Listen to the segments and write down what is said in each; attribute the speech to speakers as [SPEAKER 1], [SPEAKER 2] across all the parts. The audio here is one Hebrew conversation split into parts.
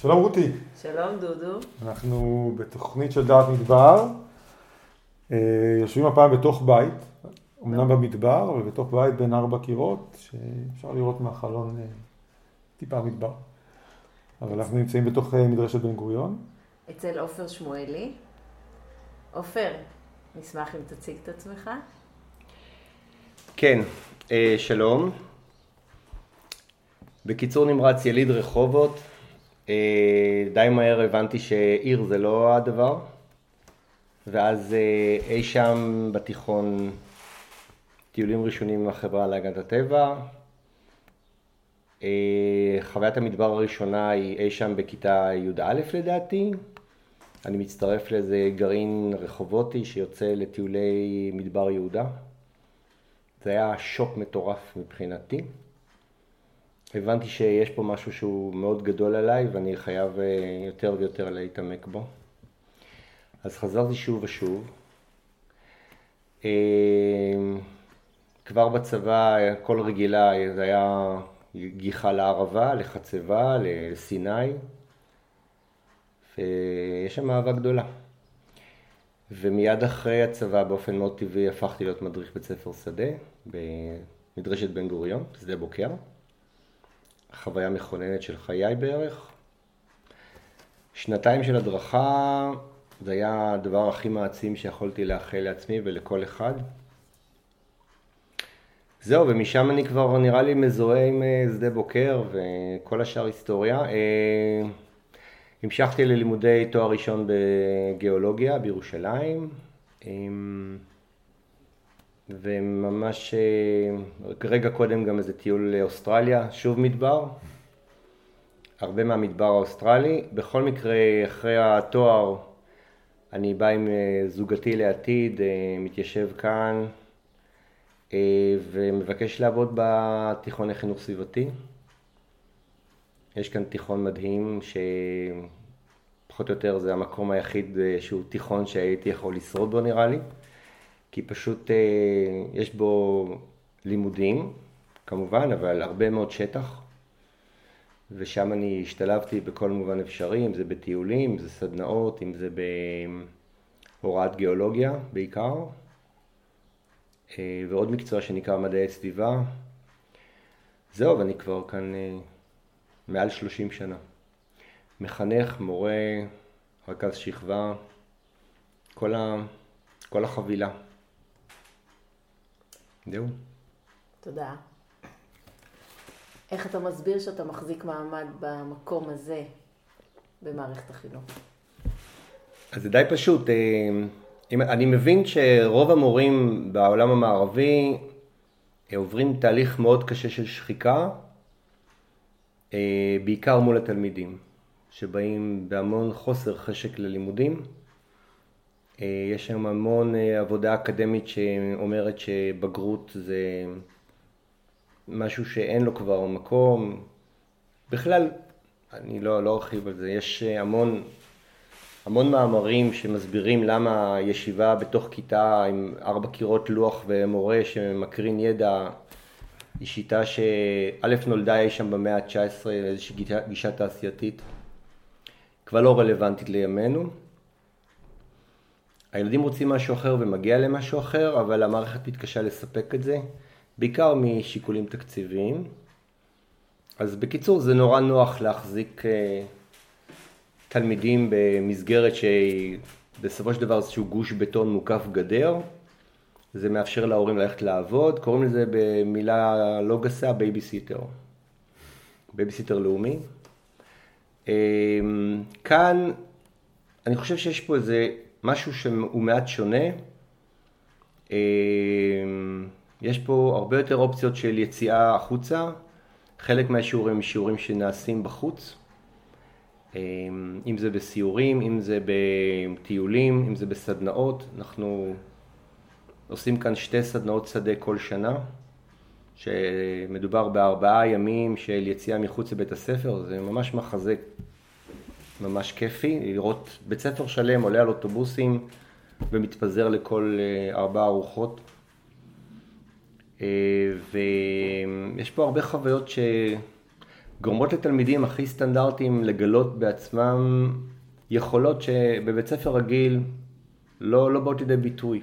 [SPEAKER 1] שלום רותי.
[SPEAKER 2] שלום דודו.
[SPEAKER 1] אנחנו בתוכנית של דעת מדבר. אה, יושבים הפעם בתוך בית, אמנם במדבר, אבל בתוך בית בין ארבע קירות, שאפשר לראות מהחלון אה, טיפה מדבר. אבל אנחנו נמצאים בתוך אה, מדרשת בן גוריון.
[SPEAKER 2] אצל עופר שמואלי. עופר, נשמח אם תציג את עצמך.
[SPEAKER 3] כן, שלום. בקיצור נמרץ יליד רחובות, די מהר הבנתי שעיר זה לא הדבר, ואז אה, אי שם בתיכון טיולים ראשונים עם החברה להגנת הטבע. אה, חוויית המדבר הראשונה היא אי שם בכיתה י"א לדעתי. אני מצטרף לאיזה גרעין רחובותי שיוצא לטיולי מדבר יהודה. זה היה שוק מטורף מבחינתי. הבנתי שיש פה משהו שהוא מאוד גדול עליי ואני חייב אה, יותר ויותר להתעמק בו. אז חזרתי שוב ושוב. אה, כבר בצבא, כל רגילה זה היה גיחה לערבה, לחצבה, לסיני, ויש שם אהבה גדולה. ומיד אחרי הצבא באופן מאוד טבעי הפכתי להיות מדריך בית ספר שדה במדרשת בן גוריון, שדה בוקר. חוויה מכוננת של חיי בערך. שנתיים של הדרכה, זה היה הדבר הכי מעצים שיכולתי לאחל לעצמי ולכל אחד. זהו, ומשם אני כבר נראה לי מזוהה עם אה, שדה בוקר וכל השאר היסטוריה. אה, המשכתי ללימודי תואר ראשון בגיאולוגיה בירושלים. וממש אה, רגע קודם גם איזה טיול לאוסטרליה, שוב מדבר, הרבה מהמדבר האוסטרלי. בכל מקרה, אחרי התואר אני בא עם אה, זוגתי לעתיד, אה, מתיישב כאן ומבקש לעבוד בתיכון לחינוך סביבתי. יש כאן תיכון מדהים שפחות או יותר זה המקום היחיד שהוא תיכון שהייתי יכול לשרוד בו נראה לי. כי פשוט אה, יש בו לימודים, כמובן, אבל הרבה מאוד שטח, ושם אני השתלבתי בכל מובן אפשרי, אם זה בטיולים, אם זה סדנאות, אם זה בהוראת גיאולוגיה בעיקר, אה, ועוד מקצוע שנקרא מדעי סביבה. זהו, ואני כבר כאן אה, מעל 30 שנה. מחנך, מורה, רכז שכבה, כל, ה... כל החבילה. זהו.
[SPEAKER 2] תודה. איך אתה מסביר שאתה מחזיק מעמד במקום הזה במערכת החינוך?
[SPEAKER 3] אז זה די פשוט. אה, אני מבין שרוב המורים בעולם המערבי אה, עוברים תהליך מאוד קשה של שחיקה, אה, בעיקר מול התלמידים, שבאים בהמון חוסר חשק ללימודים. אה, יש היום המון אה, עבודה אקדמית שאומרת שבגרות זה משהו שאין לו כבר מקום. בכלל, אני לא, לא ארחיב על זה, יש אה, המון, המון מאמרים שמסבירים למה ישיבה בתוך כיתה עם ארבע קירות לוח ומורה שמקרין ידע היא שיטה שא' נולדה אי שם במאה ה-19, איזושהי גישה, תעשייתית, כבר לא רלוונטית לימינו. הילדים רוצים משהו אחר ומגיע להם משהו אחר, אבל המערכת מתקשה לספק את זה, בעיקר משיקולים תקציביים. אז בקיצור, זה נורא נוח להחזיק אה, תלמידים במסגרת שהיא בסופו של דבר איזשהו גוש בטון מוקף גדר. זה מאפשר להורים ללכת לעבוד, קוראים לזה במילה לא גסה בייביסיטר. בייביסיטר לאומי. אה, כאן אני חושב שיש פה איזה משהו שהוא מעט שונה. אמ, יש פה הרבה יותר אופציות של יציאה החוצה. חלק מהשיעורים הם שיעורים שנעשים בחוץ. אמ, אם זה בסיורים, אם זה בטיולים, אם זה בסדנאות. אנחנו עושים כאן שתי סדנאות שדה כל שנה, שמדובר בארבעה ימים של יציאה מחוץ לבית הספר, זה ממש מחזה ממש כיפי, לראות בית ספר שלם עולה על אוטובוסים ומתפזר לכל אה, ארבע ארוחות. אה, ויש פה הרבה חוויות גורמות לתלמידים הכי סטנדרטיים לגלות בעצמם יכולות שבבית ספר רגיל לא, לא באות לידי ביטוי.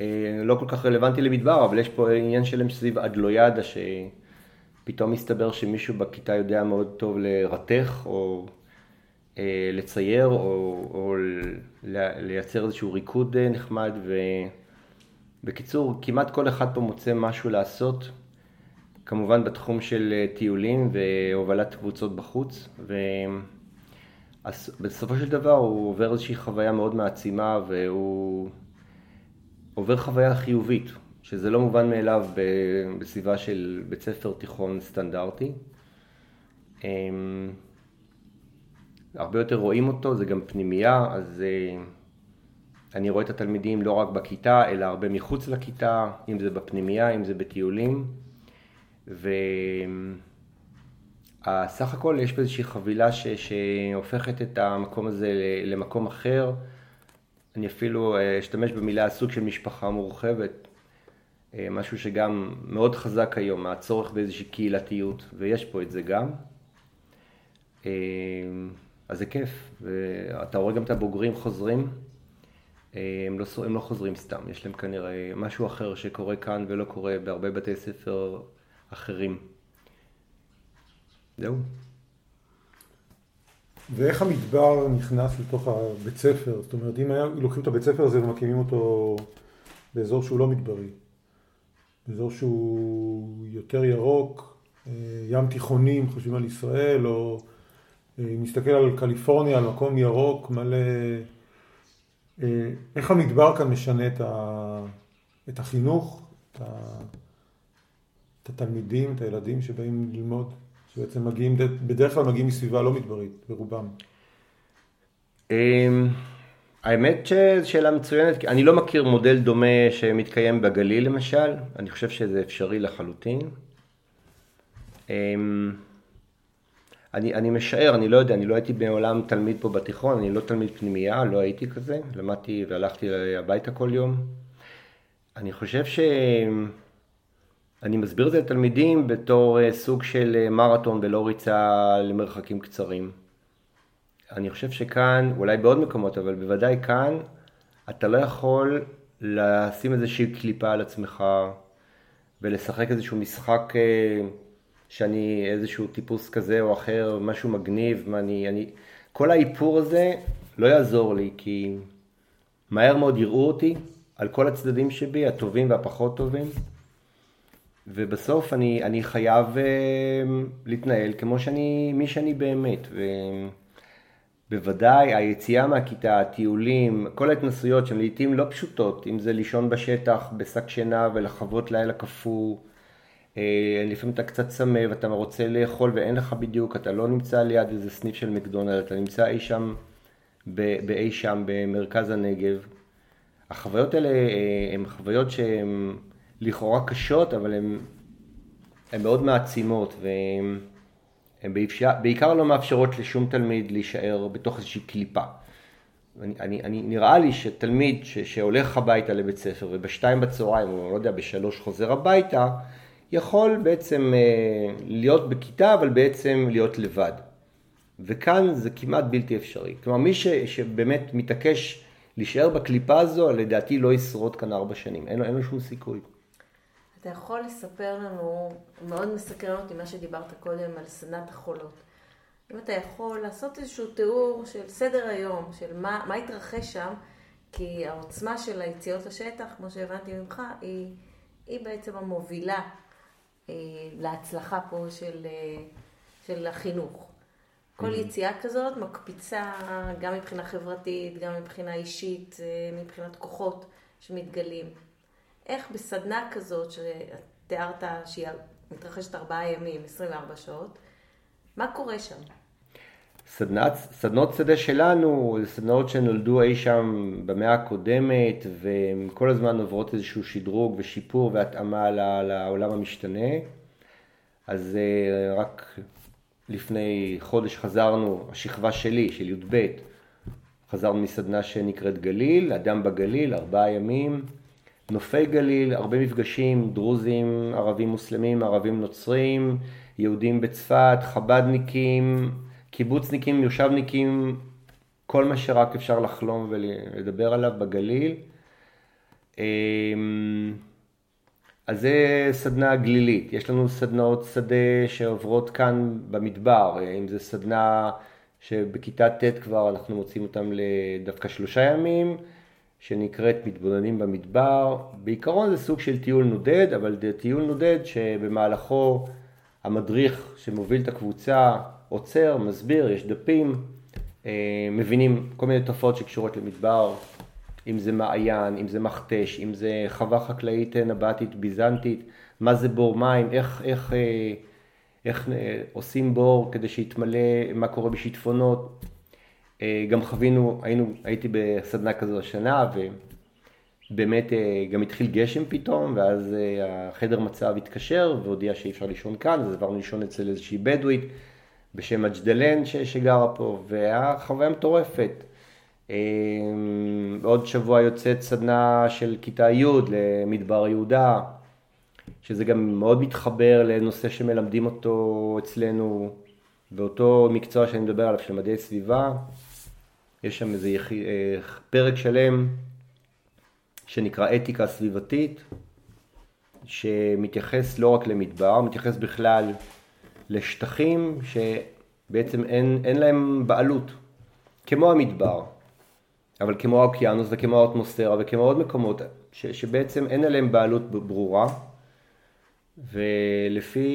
[SPEAKER 3] אה, לא כל כך רלוונטי למדבר, אבל יש פה עניין שלם סביב אדלוידה, שפתאום מסתבר שמישהו בכיתה יודע מאוד טוב לרתך, או אה, לצייר, או, או לייצר איזשהו ריקוד אה, נחמד, ובקיצור, כמעט כל אחד פה מוצא משהו לעשות, כמובן בתחום של טיולים והובלת קבוצות בחוץ, ובסופו של דבר הוא עובר איזושהי חוויה מאוד מעצימה, והוא... עובר חוויה חיובית, שזה לא מובן מאליו בסביבה של בית ספר תיכון סטנדרטי. אמ, הרבה יותר רואים אותו, זה גם פנימייה, אז אה, אני רואה את התלמידים לא רק בכיתה, אלא הרבה מחוץ לכיתה, אם זה בפנימייה, אם זה בטיולים. וסך הכל יש פה איזושהי חבילה ש... שהופכת את המקום הזה למקום אחר. אני אפילו אה, אשתמש במילה סוג של משפחה מורחבת, משהו שגם מאוד חזק היום, הצורך באיזושהי קהילתיות, ויש פה את זה גם. אה, אז זה כיף, ואתה רואה גם את הבוגרים חוזרים, הם לא, הם לא חוזרים סתם, יש להם כנראה משהו אחר שקורה כאן ולא קורה בהרבה בתי ספר אחרים. זהו.
[SPEAKER 1] ואיך המדבר נכנס לתוך הבית ספר? זאת אומרת, אם היה, לוקחים את הבית ספר הזה ומקימים אותו באזור שהוא לא מדברי, באזור שהוא יותר ירוק, אה, ים תיכונים, חושבים על ישראל, או אם אה, נסתכל על קליפורניה, על מקום ירוק מלא... אה, איך המדבר כאן משנה את, ה... את החינוך, את, ה... את התלמידים, את הילדים שבאים ללמוד? שבעצם מגיעים, בדרך כלל מגיעים מסביבה לא מדברית, ברובם.
[SPEAKER 3] אמ, האמת שזו שאלה מצוינת, אני לא מכיר מודל דומה שמתקיים בגליל למשל, אני חושב שזה אפשרי לחלוטין. אמ, אני, אני משער, אני לא יודע, אני לא הייתי מעולם תלמיד פה בתיכון, אני לא תלמיד פנימייה, לא הייתי כזה, למדתי והלכתי הביתה כל יום. אני חושב ש... אני מסביר את זה לתלמידים בתור אה, סוג של אה, מרתון ולא ריצה למרחקים קצרים. אני חושב שכאן, אולי בעוד מקומות, אבל בוודאי כאן, אתה לא יכול לשים איזושהי קליפה על עצמך ולשחק איזשהו משחק אה, שאני איזשהו טיפוס כזה או אחר, משהו מגניב, מה אני, אני... כל האיפור הזה לא יעזור לי, כי מהר מאוד יראו אותי על כל הצדדים שבי, הטובים והפחות טובים. ובסוף אני, אני חייב uh, להתנהל כמו שאני, מי שאני באמת. ובוודאי היציאה מהכיתה, הטיולים, כל ההתנסויות שהן לעיתים לא פשוטות, אם זה לישון בשטח בשק שינה ולחוות לילה קפוא, uh, לפעמים אתה קצת צמא ואתה רוצה לאכול ואין לך בדיוק, אתה לא נמצא ליד איזה סניף של מקדונלד, אתה נמצא אי שם, באי שם במרכז הנגב. החוויות האלה אה, הן חוויות שהן... לכאורה קשות, אבל הן מאוד מעצימות, והן בעיקר לא מאפשרות לשום תלמיד להישאר בתוך איזושהי קליפה. אני, אני, אני, נראה לי שתלמיד ש, שהולך הביתה לבית ספר ובשתיים בצהריים, או לא יודע, בשלוש חוזר הביתה, יכול בעצם אה, להיות בכיתה, אבל בעצם להיות לבד. וכאן זה כמעט בלתי אפשרי. כלומר, מי ש, שבאמת מתעקש להישאר בקליפה הזו, לדעתי לא ישרוד כאן ארבע שנים. אין, אין לו שום סיכוי.
[SPEAKER 2] אתה יכול לספר לנו, מאוד מסקרן אותי מה שדיברת קודם על סדנת החולות. אם אתה יכול לעשות איזשהו תיאור של סדר היום, של מה, מה התרחש שם, כי העוצמה של היציאות לשטח, כמו שהבנתי ממך, היא, היא בעצם המובילה אה, להצלחה פה של, אה, של החינוך. כל mm-hmm. יציאה כזאת מקפיצה גם מבחינה חברתית, גם מבחינה אישית, אה, מבחינת כוחות שמתגלים. איך בסדנה כזאת שתיארת שהיא מתרחשת ארבעה ימים, 24 שעות, מה קורה שם?
[SPEAKER 3] סדנת, סדנות שדה שלנו, זה סדנאות שנולדו אי שם במאה הקודמת והן כל הזמן עוברות איזשהו שדרוג ושיפור והתאמה לעולם המשתנה. אז אה, רק לפני חודש חזרנו, השכבה שלי, של י"ב, חזרנו מסדנה שנקראת גליל, אדם בגליל, ארבעה ימים. נופי גליל, הרבה מפגשים, דרוזים, ערבים מוסלמים, ערבים נוצרים, יהודים בצפת, חבדניקים, קיבוצניקים, יושבניקים, כל מה שרק אפשר לחלום ולדבר עליו בגליל. אמ, אז זה סדנה גלילית, יש לנו סדנאות שדה שעוברות כאן במדבר, אם זה סדנה שבכיתה ט' כבר אנחנו מוצאים אותם לדווקא שלושה ימים, שנקראת מתבוננים במדבר. בעיקרון זה סוג של טיול נודד, אבל זה טיול נודד שבמהלכו המדריך שמוביל את הקבוצה עוצר, מסביר, יש דפים, אה, מבינים כל מיני תופעות שקשורות למדבר, אם זה מעיין, אם זה מכתש, אם זה חווה חקלאית נבטית ביזנטית, מה זה בור מים, איך, איך, אה, איך אה, עושים בור כדי שיתמלא, מה קורה בשיטפונות. גם חווינו, היינו, הייתי בסדנה כזו השנה ובאמת גם התחיל גשם פתאום ואז החדר מצב התקשר והודיע שאי אפשר לישון כאן, אז עברנו לישון אצל איזושהי בדואית בשם אג'דלן שגרה פה, והיה חוויה מטורפת. עוד שבוע יוצאת סדנה של כיתה י' למדבר יהודה, שזה גם מאוד מתחבר לנושא שמלמדים אותו אצלנו באותו מקצוע שאני מדבר עליו של מדעי סביבה. יש שם איזה יח... אה, פרק שלם שנקרא אתיקה סביבתית, שמתייחס לא רק למדבר, מתייחס בכלל לשטחים שבעצם אין, אין להם בעלות, כמו המדבר, אבל כמו האוקיינוס וכמו האטמוספירה וכמו עוד מקומות ש, שבעצם אין עליהם בעלות ברורה, ולפי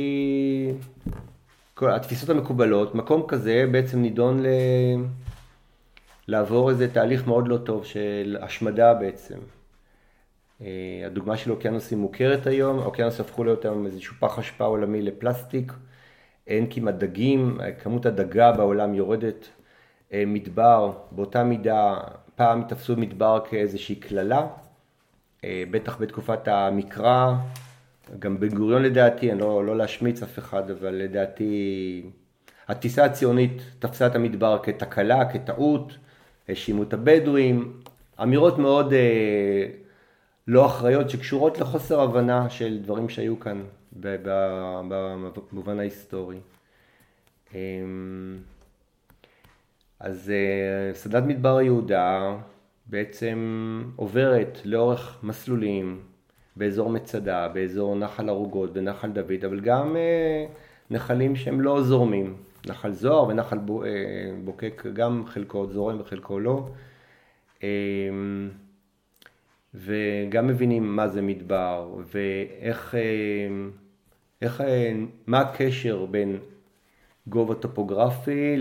[SPEAKER 3] כל התפיסות המקובלות, מקום כזה בעצם נידון ל... לעבור איזה תהליך מאוד לא טוב של השמדה בעצם. אה, הדוגמה של אוקיינוסים מוכרת היום, אוקיינוסים הפכו להיות היום איזשהו פח אשפה עולמי לפלסטיק, אין כמעט דגים, כמות הדגה בעולם יורדת, אה, מדבר, באותה מידה, פעם תפסו מדבר כאיזושהי קללה, אה, בטח בתקופת המקרא, גם בן גוריון לדעתי, אני לא, לא להשמיץ אף אחד, אבל לדעתי התפיסה הציונית תפסה את המדבר כתקלה, כטעות, האשימו את הבדואים, אמירות מאוד אה, לא אחראיות שקשורות לחוסר הבנה של דברים שהיו כאן במובן ההיסטורי. אמ, אז אה, סדנת מדבר יהודה בעצם עוברת לאורך מסלולים באזור מצדה, באזור נחל ערוגות ונחל דוד, אבל גם אה, נחלים שהם לא זורמים, נחל זוהר ונחל אה, בוקק גם חלקו זורם וחלקו לא. אמ, וגם מבינים מה זה מדבר ואיך, איך, מה הקשר בין גובה טופוגרפי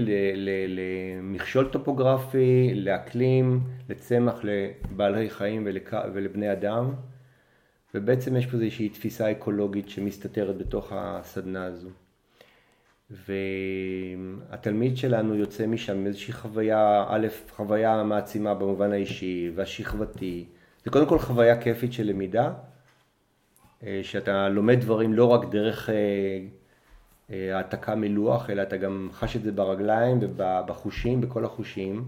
[SPEAKER 3] למכשול טופוגרפי, לאקלים, לצמח, לבעלי חיים ולבני אדם ובעצם יש פה איזושהי תפיסה אקולוגית שמסתתרת בתוך הסדנה הזו. והתלמיד שלנו יוצא משם איזושהי חוויה, א', חוויה מעצימה במובן האישי והשכבתי, זה קודם כל חוויה כיפית של למידה, אה, שאתה לומד דברים לא רק דרך אה, אה, העתקה מלוח, אלא אתה גם חש את זה ברגליים ובחושים, בכל החושים,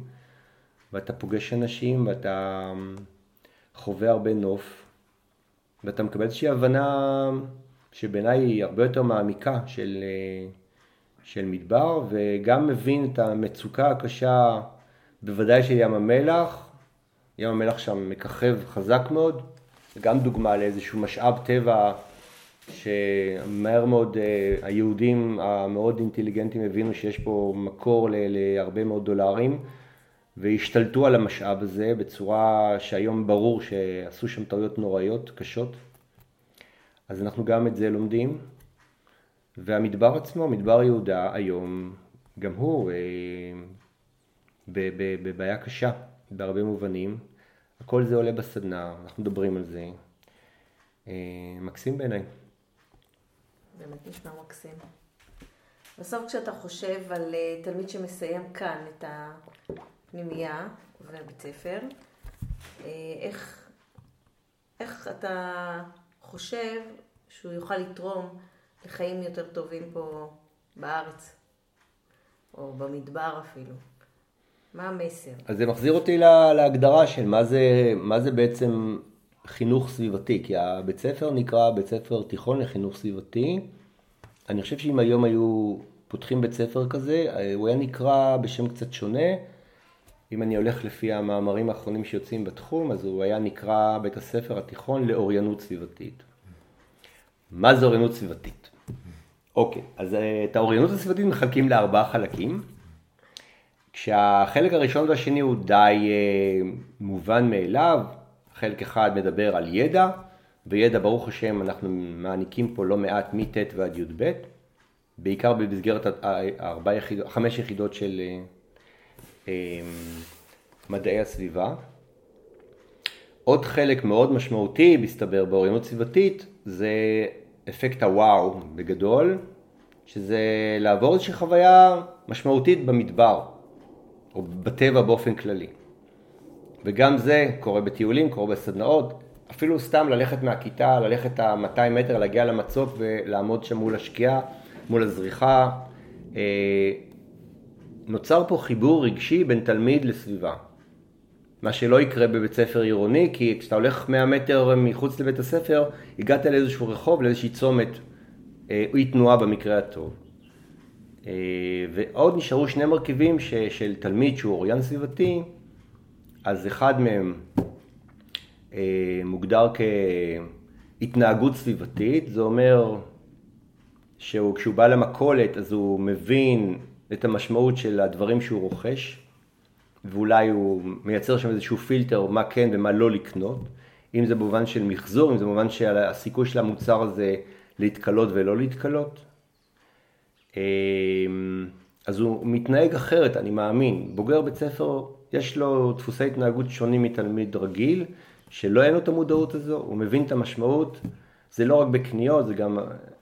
[SPEAKER 3] ואתה פוגש אנשים ואתה חווה הרבה נוף, ואתה מקבל איזושהי הבנה שבעיניי היא הרבה יותר מעמיקה של, של מדבר, וגם מבין את המצוקה הקשה, בוודאי של ים המלח, ים המלח שם מככב חזק מאוד, גם דוגמה לאיזשהו משאב טבע שמהר מאוד אה, היהודים המאוד אינטליגנטים הבינו שיש פה מקור להרבה מאוד דולרים והשתלטו על המשאב הזה בצורה שהיום ברור שעשו שם טעויות נוראיות, קשות. אז אנחנו גם את זה לומדים. והמדבר עצמו, מדבר יהודה היום, גם הוא אה, בבעיה קשה בהרבה מובנים. הכל זה עולה בסדנה, אנחנו מדברים על זה. אה, מקסים בעיניי.
[SPEAKER 2] באמת נשמע מקסים. בסוף כשאתה חושב על אה, תלמיד שמסיים כאן את הפנימייה והבית ספר, אה, איך, איך אתה חושב שהוא יוכל לתרום לחיים יותר טובים פה בארץ, או במדבר אפילו? מה המסר?
[SPEAKER 3] אז זה מחזיר אותי לה, להגדרה של מה זה, מה זה בעצם חינוך סביבתי, כי הבית ספר נקרא בית ספר תיכון לחינוך סביבתי, אני חושב שאם היום היו פותחים בית ספר כזה, אה, הוא היה נקרא בשם קצת שונה. אם אני הולך לפי המאמרים האחרונים שיוצאים בתחום, אז הוא היה נקרא בית הספר התיכון לאוריינות סביבתית. מה זה אוריינות סביבתית? אוקיי, אז אה, את האוריינות הסביבתית מחלקים לארבעה חלקים. כשהחלק הראשון והשני הוא די אה, מובן מאליו, חלק אחד מדבר על ידע, וידע ברוך השם אנחנו מעניקים פה לא מעט מט' ועד י"ב, בעיקר במסגרת חמש יחידות של אה, מדעי הסביבה. עוד חלק מאוד משמעותי, מסתבר, באוריינות סביבתית, זה אפקט הוואו בגדול, שזה לעבור איזושהי חוויה משמעותית במדבר, או בטבע באופן כללי. וגם זה קורה בטיולים, קורה בסדנאות, אפילו סתם ללכת מהכיתה, ללכת ה-200 מטר, להגיע למצוק ולעמוד שם מול השקיעה, מול הזריחה. אה, נוצר פה חיבור רגשי בין תלמיד לסביבה. מה שלא יקרה בבית ספר עירוני, כי כשאתה הולך 100 מטר מחוץ לבית הספר, הגעת לאיזשהו רחוב, לאיזושהי צומת, אה, אי תנועה במקרה הטוב. אה, ועוד נשארו שני מרכיבים ש, של תלמיד שהוא אוריין סביבתי, אז אחד מהם אה, מוגדר כהתנהגות סביבתית, זה אומר שכשהוא בא למכולת אז הוא מבין את המשמעות של הדברים שהוא רוכש, ואולי הוא מייצר שם איזשהו פילטר מה כן ומה לא לקנות, אם זה במובן של מחזור, אם זה במובן של הסיכוי של המוצר הזה להתקלות ולא להתקלות. אה, אז הוא מתנהג אחרת, אני מאמין. בוגר בית ספר, יש לו דפוסי התנהגות שונים מתלמיד רגיל, שלא אין לו את המודעות הזו, הוא מבין את המשמעות, זה לא רק בקניות, זה גם,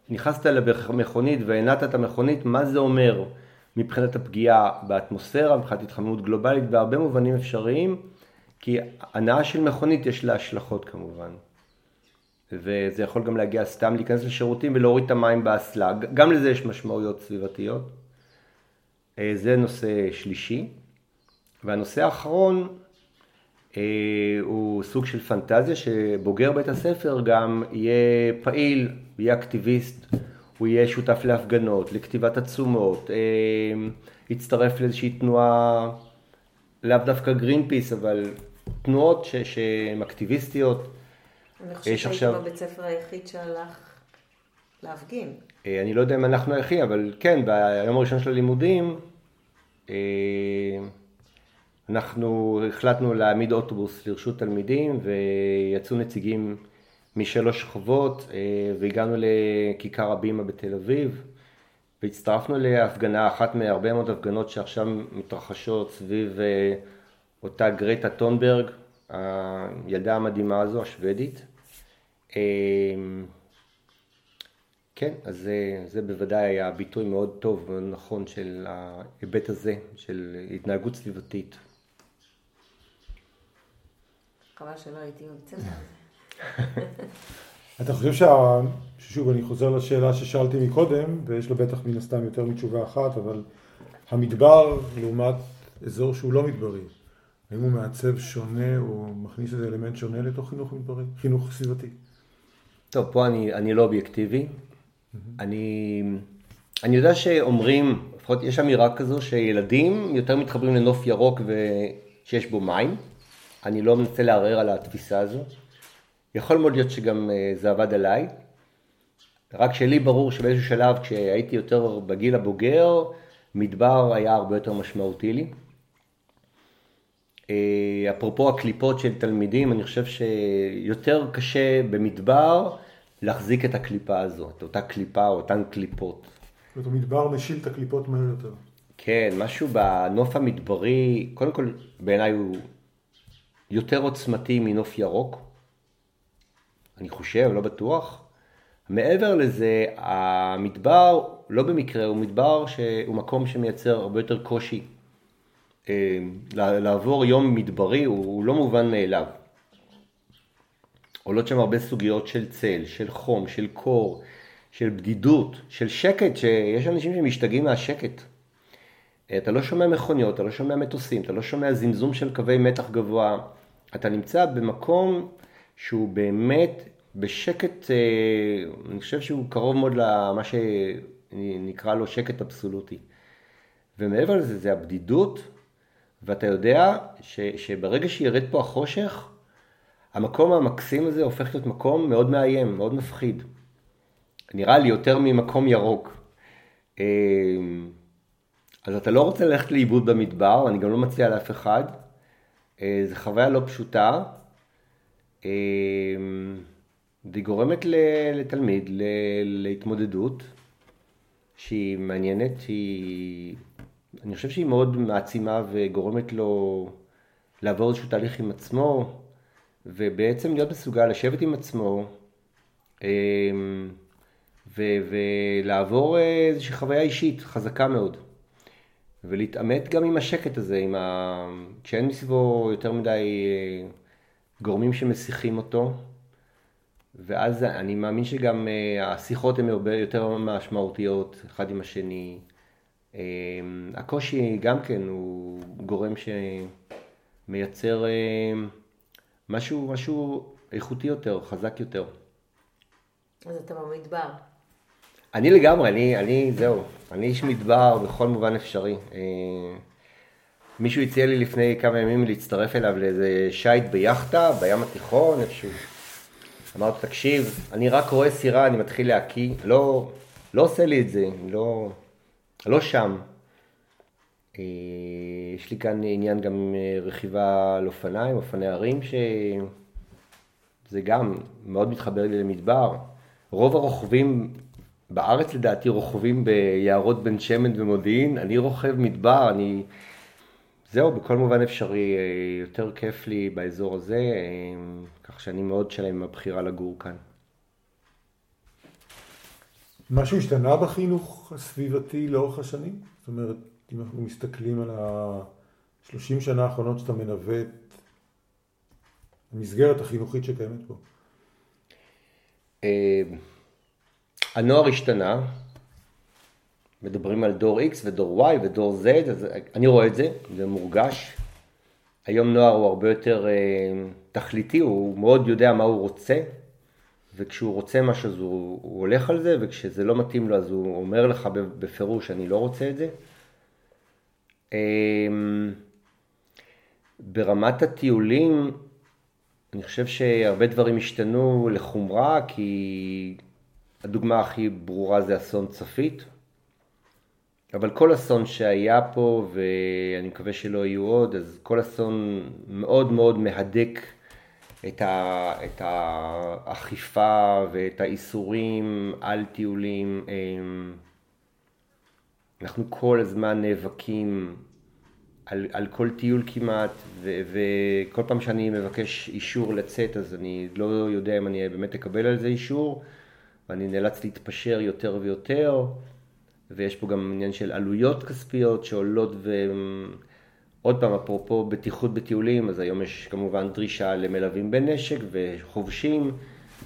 [SPEAKER 3] נכנסת למכונית והנעת את המכונית, מה זה אומר מבחינת הפגיעה באטמוספירה, מבחינת התחממות גלובלית, בהרבה מובנים אפשריים, כי הנעה של מכונית יש לה השלכות כמובן. וזה יכול גם להגיע סתם להיכנס לשירותים ולהוריד את המים באסלה, גם לזה יש משמעויות סביבתיות. אה, זה נושא שלישי. והנושא האחרון אה, הוא סוג של פנטזיה שבוגר בית הספר גם יהיה פעיל, יהיה אקטיביסט, הוא יהיה שותף להפגנות, לכתיבת עצומות, אה, יצטרף לאיזושהי תנועה, לאו דווקא גרין פיס, אבל תנועות שהן אקטיביסטיות.
[SPEAKER 2] אני חושבת עכשיו... בבית ספר היחיד שהלך להפגין.
[SPEAKER 3] אה, אני לא יודע אם אנחנו היחידים, אבל כן, ביום הראשון של הלימודים, אה, אנחנו החלטנו להעמיד אוטובוס לרשות תלמידים ויצאו נציגים משלוש שכבות אה, והגענו לכיכר הבימה בתל אביב והצטרפנו להפגנה, אחת מהרבה מאוד הפגנות שעכשיו מתרחשות סביב אה, אותה גרטה טונברג, הילדה המדהימה הזו, השוודית. אה, כן, אז זה, זה בוודאי היה ביטוי מאוד טוב ונכון של ההיבט הזה, של התנהגות סביבתית.
[SPEAKER 2] חבל שלא הייתי בבית ספר
[SPEAKER 1] אתה חושב שה... שוב, אני חוזר לשאלה ששאלתי מקודם, ויש לו בטח מן הסתם יותר מתשובה אחת, אבל המדבר לעומת אזור שהוא לא מדברי, האם הוא מעצב שונה או מכניס איזה אלמנט שונה לתוך חינוך מדברי, חינוך סביבתי?
[SPEAKER 3] טוב, פה אני, אני לא אובייקטיבי. אני, אני יודע שאומרים, לפחות יש אמירה כזו, שילדים יותר מתחברים לנוף ירוק ושיש בו מים. אני לא מנסה לערער על התפיסה הזו. יכול מאוד להיות שגם אה, זה עבד עליי. רק שלי ברור שבאיזשהו שלב כשהייתי יותר בגיל הבוגר, מדבר היה הרבה יותר משמעותי לי. אה, אפרופו הקליפות של תלמידים, אני חושב שיותר קשה במדבר להחזיק את הקליפה הזו, את אותה קליפה או אותן קליפות.
[SPEAKER 1] זאת אומרת, המדבר משיל את הקליפות מהר יותר.
[SPEAKER 3] כן, משהו בנוף המדברי, קודם כל בעיניי הוא יותר עוצמתי מנוף ירוק, אני חושב, לא בטוח. מעבר לזה, המדבר, לא במקרה, הוא מדבר שהוא מקום שמייצר הרבה יותר קושי. אה, לעבור יום מדברי הוא, לא מובן מאליו. עולות שם הרבה סוגיות של צל, של חום, של קור, של בדידות, של שקט, שיש אנשים שמשתגעים מהשקט. אה, אתה לא שומע מכוניות, אתה לא שומע מטוסים, אתה לא שומע זמזום של קווי מתח גבוה. אתה נמצא במקום שהוא באמת בשקט, אה, אני חושב שהוא קרוב מאוד למה שנקרא לו שקט אבסולוטי. ומעבר לזה, זה הבדידות, ואתה יודע ש, שברגע שירד פה החושך, המקום המקסים הזה הופך להיות מקום מאוד מאיים, מאוד מפחיד. נראה לי יותר ממקום ירוק. אה, אז אתה לא רוצה ללכת לאיבוד במדבר, אני גם לא מציע לאף אחד. אה, זו חוויה לא פשוטה. והיא גורמת לתלמיד להתמודדות שהיא מעניינת, שהיא, אני חושב שהיא מאוד מעצימה וגורמת לו לעבור איזשהו תהליך עם עצמו, ובעצם להיות מסוגל לשבת עם עצמו אמ, ו- ולעבור איזושהי חוויה אישית חזקה מאוד. ולהתעמת גם עם השקט הזה, עם ה... כשאין מסביבו יותר מדי אה, גורמים שמסיחים אותו, ואז אני מאמין שגם אה, השיחות הן הרבה יותר משמעותיות אחד עם השני. אה, הקושי גם כן הוא גורם שמייצר משהו, משהו איכותי יותר, חזק יותר.
[SPEAKER 2] אז אתה במדבר.
[SPEAKER 3] אני לגמרי, אני, אני, זהו, אני איש מדבר בכל מובן אפשרי. מישהו הציע לי לפני כמה ימים להצטרף אליו לאיזה שייט ביאכטה, בים התיכון, איפשהו. אמרתי, תקשיב, אני רק רואה סירה, אני מתחיל להקיא, לא, לא עושה לי את זה, לא, לא שם. אה, יש לי כאן עניין גם אה, רכיבה על אופניים, אופני הרים, שזה גם מאוד מתחבר לי למדבר. רוב הרוכבים בארץ לדעתי רוכבים ביערות בן שמן ומודיעין, אני רוכב מדבר, אני... זהו, בכל מובן אפשרי, אה, יותר כיף לי באזור הזה, אה, כך שאני מאוד שלם עם הבחירה לגור כאן.
[SPEAKER 1] משהו השתנה בחינוך הסביבתי לאורך השנים? זאת אומרת, אם אנחנו מסתכלים על ה-30 שנה האחרונות שאתה מנווט, המסגרת החינוכית שקיימת פה.
[SPEAKER 3] אה, הנוער השתנה, מדברים על דור X ודור Y ודור Z, אז אני רואה את זה, זה מורגש. היום נוער הוא הרבה יותר אה, תכליתי, הוא מאוד יודע מה הוא רוצה, וכשהוא רוצה משהו אז הוא, הוא הולך על זה, וכשזה לא מתאים לו אז הוא אומר לך בפירוש אני לא רוצה את זה. אה, ברמת הטיולים, אני חושב שהרבה דברים השתנו לחומרה, כי הדוגמה הכי ברורה זה אסון צפית, אבל כל אסון שהיה פה, ואני מקווה שלא יהיו עוד, אז כל אסון מאוד מאוד מהדק את, ה, את האכיפה ואת האיסורים על טיולים. אמ, אנחנו כל הזמן נאבקים על, על כל טיול כמעט, ו, וכל פעם שאני מבקש אישור לצאת, אז אני לא יודע אם אני באמת אקבל על זה אישור. ואני נאלץ להתפשר יותר ויותר, ויש פה גם עניין של עלויות כספיות שעולות ועוד פעם, אפרופו בטיחות בטיולים, אז היום יש כמובן דרישה למלווים בנשק וחובשים,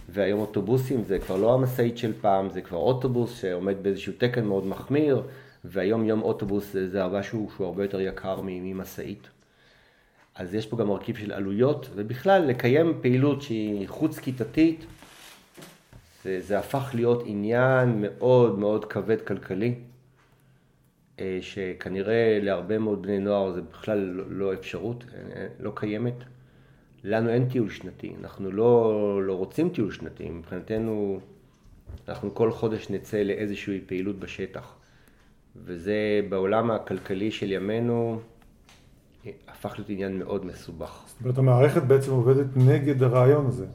[SPEAKER 3] והיום אוטובוסים זה כבר לא המשאית של פעם, זה כבר אוטובוס שעומד באיזשהו תקן מאוד מחמיר, והיום יום אוטובוס זה, זה משהו שהוא הרבה יותר יקר ממשאית. אז יש פה גם מרכיב של עלויות, ובכלל לקיים פעילות שהיא חוץ כיתתית, זה, זה הפך להיות עניין מאוד מאוד כבד כלכלי, אה, שכנראה להרבה מאוד בני נוער זה בכלל לא, לא אפשרות, אה, לא קיימת. לנו אין טיול שנתי, אנחנו לא, לא רוצים טיול שנתי, מבחינתנו אנחנו כל חודש נצא לאיזושהי פעילות בשטח. וזה בעולם הכלכלי של ימינו אה, הפך להיות עניין מאוד מסובך.
[SPEAKER 1] זאת אומרת, המערכת בעצם עובדת נגד הרעיון הזה.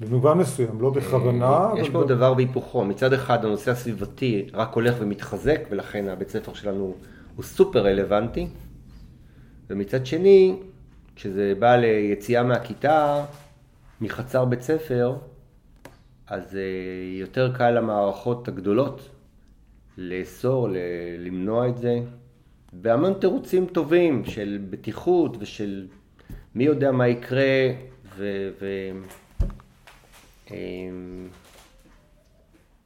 [SPEAKER 1] במובן מסוים, לא בכוונה.
[SPEAKER 3] יש פה דבר בהיפוכו, מצד אחד הנושא הסביבתי רק הולך ומתחזק ולכן הבית ספר שלנו הוא סופר רלוונטי ומצד שני, כשזה בא ליציאה מהכיתה, מחצר בית ספר, אז אה, יותר קל למערכות הגדולות לאסור, למנוע את זה, בהמון תירוצים טובים של בטיחות ושל מי יודע מה יקרה ו... ו... אמ,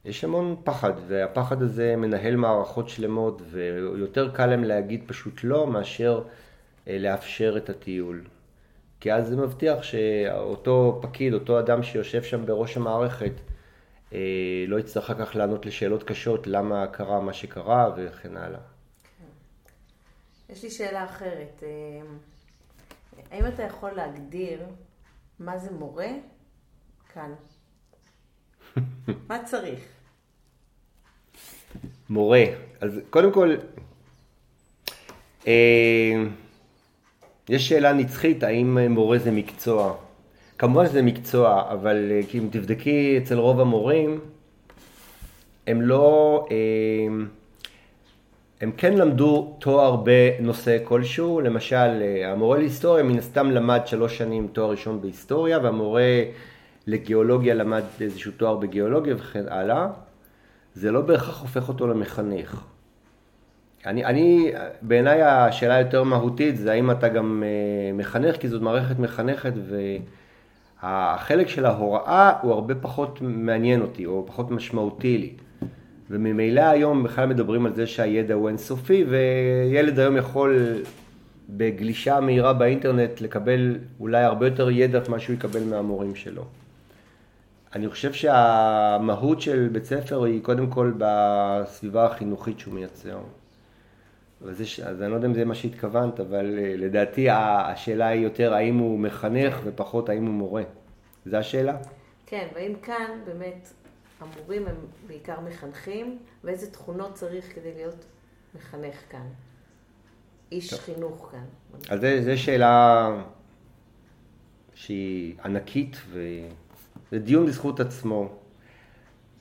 [SPEAKER 3] יש המון פחד, והפחד הזה מנהל מערכות שלמות, ויותר קל להם להגיד פשוט לא, מאשר אה, לאפשר את הטיול. כי אז זה מבטיח שאותו פקיד, אותו אדם שיושב שם בראש המערכת, אה, לא יצטרך אחר כך לענות לשאלות קשות, למה קרה מה שקרה וכן הלאה.
[SPEAKER 2] יש לי שאלה אחרת. אה, האם אתה יכול להגדיר מה זה מורה כאן? מה צריך?
[SPEAKER 3] מורה. אז קודם כל, אה, יש שאלה נצחית, האם מורה זה מקצוע? כמובן שזה מקצוע, אבל אה, אם תבדקי אצל רוב המורים, הם לא... אה, הם כן למדו תואר בנושא כלשהו, למשל המורה להיסטוריה מן הסתם למד שלוש שנים תואר ראשון בהיסטוריה והמורה לגיאולוגיה למד איזשהו תואר בגיאולוגיה וכן הלאה, זה לא בהכרח הופך אותו למחנך. אני, אני בעיניי השאלה היותר מהותית זה האם אתה גם אה, מחנך, כי זאת מערכת מחנכת והחלק של ההוראה הוא הרבה פחות מעניין אותי או פחות משמעותי לי. וממילא היום בכלל מדברים על זה שהידע הוא אינסופי וילד היום יכול בגלישה מהירה באינטרנט לקבל אולי הרבה יותר ידע ממה שהוא יקבל מהמורים שלו. אני חושב שהמהות של בית ספר היא קודם כל בסביבה החינוכית שהוא מייצר. וזה, אז אני לא יודע אם זה מה שהתכוונת, אבל אה, לדעתי השאלה היא יותר האם הוא מחנך ופחות האם הוא מורה. זו השאלה?
[SPEAKER 2] כן, והאם כאן באמת המורים הם בעיקר מחנכים, ואיזה תכונות צריך כדי להיות מחנך כאן? איש טוב. חינוך כאן.
[SPEAKER 3] אז זו שאלה שהיא ענקית, וזה דיון בזכות עצמו.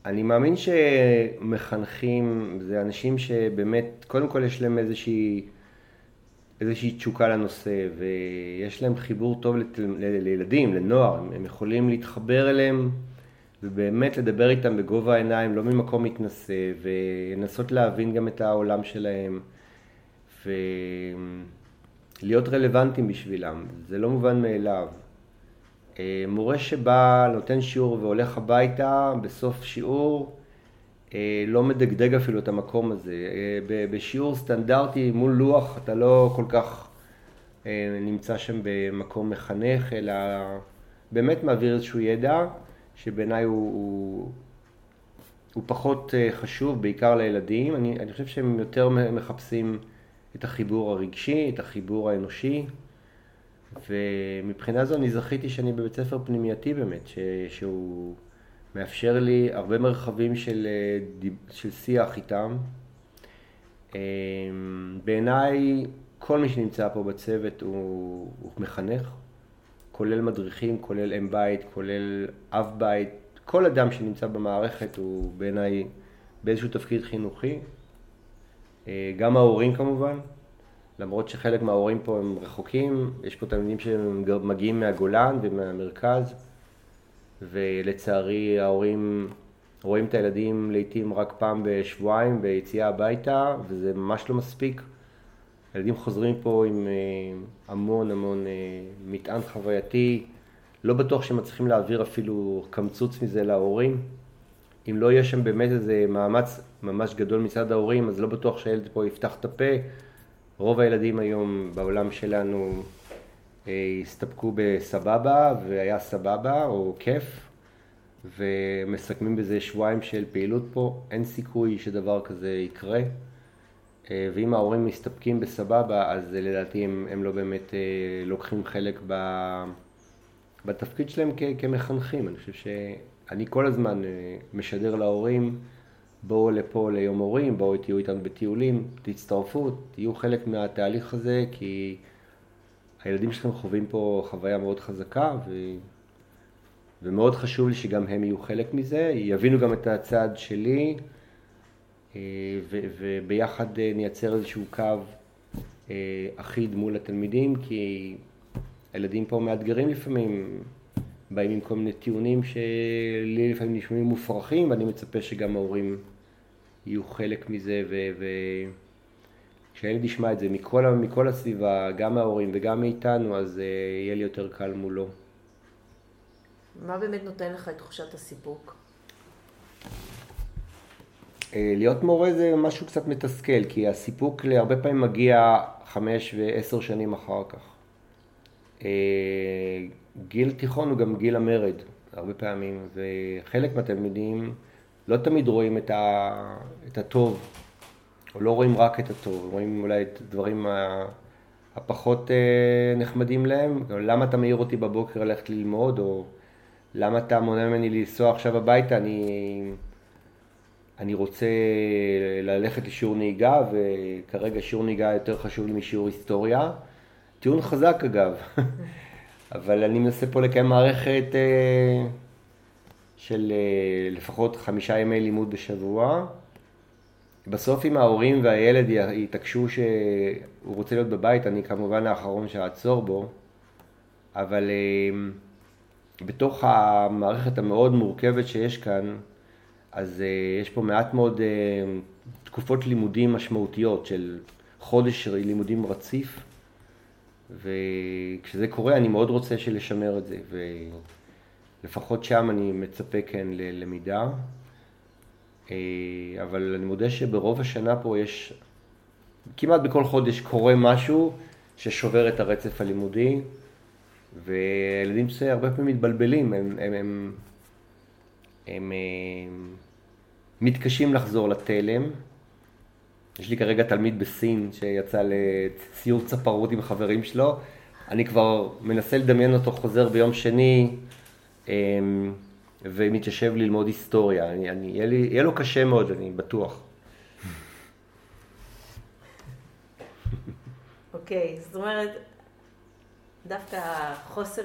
[SPEAKER 3] אני מאמין שמחנכים זה אנשים שבאמת, קודם כל יש להם איזושהי, איזושהי תשוקה לנושא ויש להם חיבור טוב לתל, לילדים, לנוער, הם יכולים להתחבר אליהם ובאמת לדבר איתם בגובה העיניים, לא ממקום מתנשא ולנסות להבין גם את העולם שלהם ולהיות רלוונטיים בשבילם, זה לא מובן מאליו. אה, מורה שבא, נותן שיעור והולך הביתה בסוף שיעור, אה, לא מדגדג אפילו את המקום הזה. אה, בשיעור סטנדרטי מול לוח אתה לא כל כך נמצא שם במקום מחנך, אלא באמת מעביר איזשהו ידע שבעיניי הוא, הוא, הוא פחות חשוב, בעיקר לילדים. אני, אני חושב שהם יותר מחפשים את החיבור הרגשי, את החיבור האנושי. ומבחינה זו אני זכיתי שאני בבית ספר פנימייתי באמת, ש, שהוא מאפשר לי הרבה מרחבים של, אה, של שיח איתם. אה, בעיניי כל מי שנמצא פה בצוות הוא, הוא מחנך, כולל מדריכים, כולל אם בית, כולל אב בית, כל אדם שנמצא במערכת הוא בעיניי באיזשהו תפקיד חינוכי, אה, גם ההורים כמובן. למרות שחלק מההורים פה הם רחוקים, יש פה תלמידים שמגיעים מהגולן ומהמרכז, ולצערי ההורים רואים את הילדים לעיתים רק פעם בשבועיים ביציאה הביתה, וזה ממש לא מספיק. הילדים חוזרים פה עם אה, המון המון אה, מטען חווייתי, לא בטוח שהם מצליחים להעביר אפילו קמצוץ מזה להורים. אם לא יהיה שם באמת איזה מאמץ ממש גדול מצד ההורים, אז לא בטוח שהילד פה יפתח את הפה. רוב הילדים היום בעולם שלנו אה, הסתפקו בסבבה והיה סבבה או כיף ומסכמים בזה שבועיים של פעילות פה, אין סיכוי שדבר כזה יקרה. אה, ואם ההורים מסתפקים בסבבה אז לדעתי הם, הם לא באמת אה, לוקחים חלק ב, בתפקיד שלהם כ, כמחנכים, אני חושב שאני כל הזמן משדר להורים בואו לפה ליום הורים, בואו תהיו איתנו בטיולים, תצטרפו, תהיו חלק מהתהליך הזה, כי הילדים שלכם חווים פה חוויה מאוד חזקה, ו... ומאוד חשוב לי שגם הם יהיו חלק מזה, יבינו גם את הצד שלי, אה, ו... וביחד אה, נייצר איזשהו קו אה, אחיד מול התלמידים, כי הילדים פה מאתגרים לפעמים, באים עם כל מיני טיעונים שלי לפעמים נשמעים מופרכים, ואני מצפה שגם ההורים יהיו חלק מזה, וכשהילד ישמע את זה מכל, מכל הסביבה, גם מההורים וגם מאיתנו, אז uh, יהיה לי יותר קל מולו.
[SPEAKER 2] מה באמת נותן לך את תחושת הסיפוק?
[SPEAKER 3] Uh, להיות מורה זה משהו קצת מתסכל, כי הסיפוק הרבה פעמים מגיע חמש ועשר שנים אחר כך. גיל תיכון הוא גם גיל המרד, הרבה פעמים, וחלק מהתלמידים לא תמיד רואים את, ה, את הטוב, או לא רואים רק את הטוב, רואים אולי את הדברים הפחות אה, נחמדים להם, למה אתה מעיר אותי בבוקר ללכת ללמוד, או למה אתה מונע ממני לנסוע עכשיו הביתה, אני, אני רוצה ללכת לשיעור נהיגה, וכרגע שיעור נהיגה יותר חשוב לי משיעור היסטוריה. טיעון חזק אגב, אבל אני מנסה פה לקיים מערכת אה, של אה, לפחות חמישה ימי לימוד בשבוע. בסוף אם ההורים והילד יתעקשו שהוא רוצה להיות בבית, אני כמובן האחרון שאעצור בו, אבל אה, בתוך המערכת המאוד מורכבת שיש כאן, אז יש פה מעט מאוד תקופות לימודים משמעותיות של חודש לימודים רציף. וכשזה קורה אני מאוד רוצה לשמר את זה, ולפחות שם אני מצפה כן ללמידה. אה, אבל אני מודה שברוב השנה פה יש, כמעט בכל חודש קורה משהו ששובר את הרצף הלימודי, וילדים הרבה פעמים מתבלבלים, הם, הם, הם, הם, הם אה, מתקשים לחזור לתלם. יש לי כרגע תלמיד בסין שיצא לסיור צפרות עם חברים שלו. אני כבר מנסה לדמיין אותו חוזר ביום שני אמ, ומתיישב ללמוד היסטוריה. אני, אני, יהיה, לי, יהיה לו קשה מאוד, אני בטוח.
[SPEAKER 2] אוקיי, okay, זאת אומרת, דווקא חוסר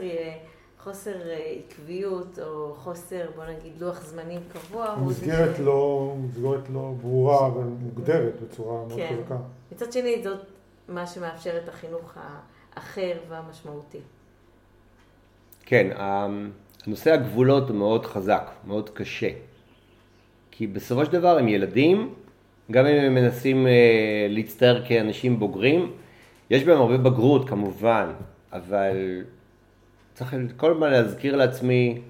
[SPEAKER 2] חוסר אה, עקביות או חוסר, בוא נגיד, לוח זמנים קבוע.
[SPEAKER 1] מסגרת לא, מסגרת לא ברורה ומוגדרת בצורה מאוד
[SPEAKER 2] כן. חזקה. מצד שני, זאת מה שמאפשר את החינוך האחר והמשמעותי.
[SPEAKER 3] כן, הנושא הגבולות הוא מאוד חזק, מאוד קשה. כי בסופו של דבר הם ילדים, גם אם הם מנסים אה, להצטער כאנשים בוגרים, יש בהם הרבה בגרות כמובן, אבל צריך כל הזמן להזכיר לעצמי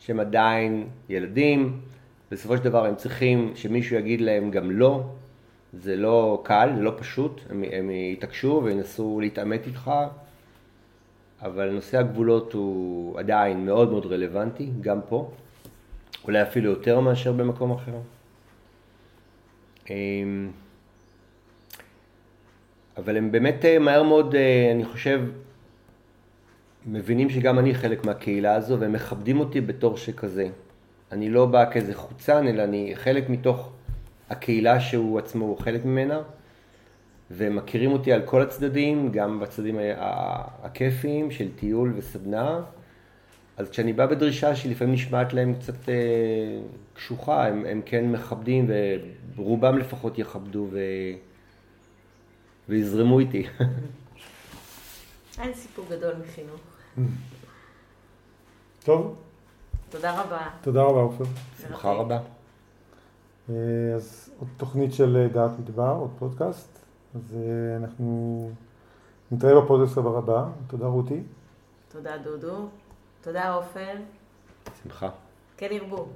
[SPEAKER 3] שהם עדיין ילדים, בסופו של דבר הם צריכים שמישהו יגיד להם גם לא, זה לא קל, זה לא פשוט, הם, הם יתעקשו וינסו להתעמת איתך, אבל נושא הגבולות הוא עדיין מאוד מאוד רלוונטי, גם פה, אולי אפילו יותר מאשר במקום אחר. אמ, אבל הם באמת אה, מהר מאוד, אה, אני חושב, מבינים שגם אני חלק מהקהילה הזו והם מכבדים אותי בתור שכזה. אני לא בא כאיזה חוצן, אלא אני חלק מתוך הקהילה שהוא עצמו הוא חלק ממנה, והם מכירים אותי על כל הצדדים, גם בצדדים הכיפיים של טיול וסדנה. אז כשאני בא בדרישה שלפעמים נשמעת להם קצת אה, קשוחה, הם, הם כן מכבדים, ורובם לפחות יכבדו ו... ויזרמו איתי.
[SPEAKER 2] אין סיפור גדול מחינוך.
[SPEAKER 1] טוב.
[SPEAKER 2] תודה רבה.
[SPEAKER 1] תודה רבה, עופר.
[SPEAKER 3] שמחה רבה.
[SPEAKER 1] אה, אז עוד תוכנית של אה, דעת מדבר, עוד פודקאסט. אז אה, אנחנו נתראה בפודקאסט הבא. תודה רותי.
[SPEAKER 2] תודה דודו. תודה עופר.
[SPEAKER 3] שמחה.
[SPEAKER 2] כן ירבו.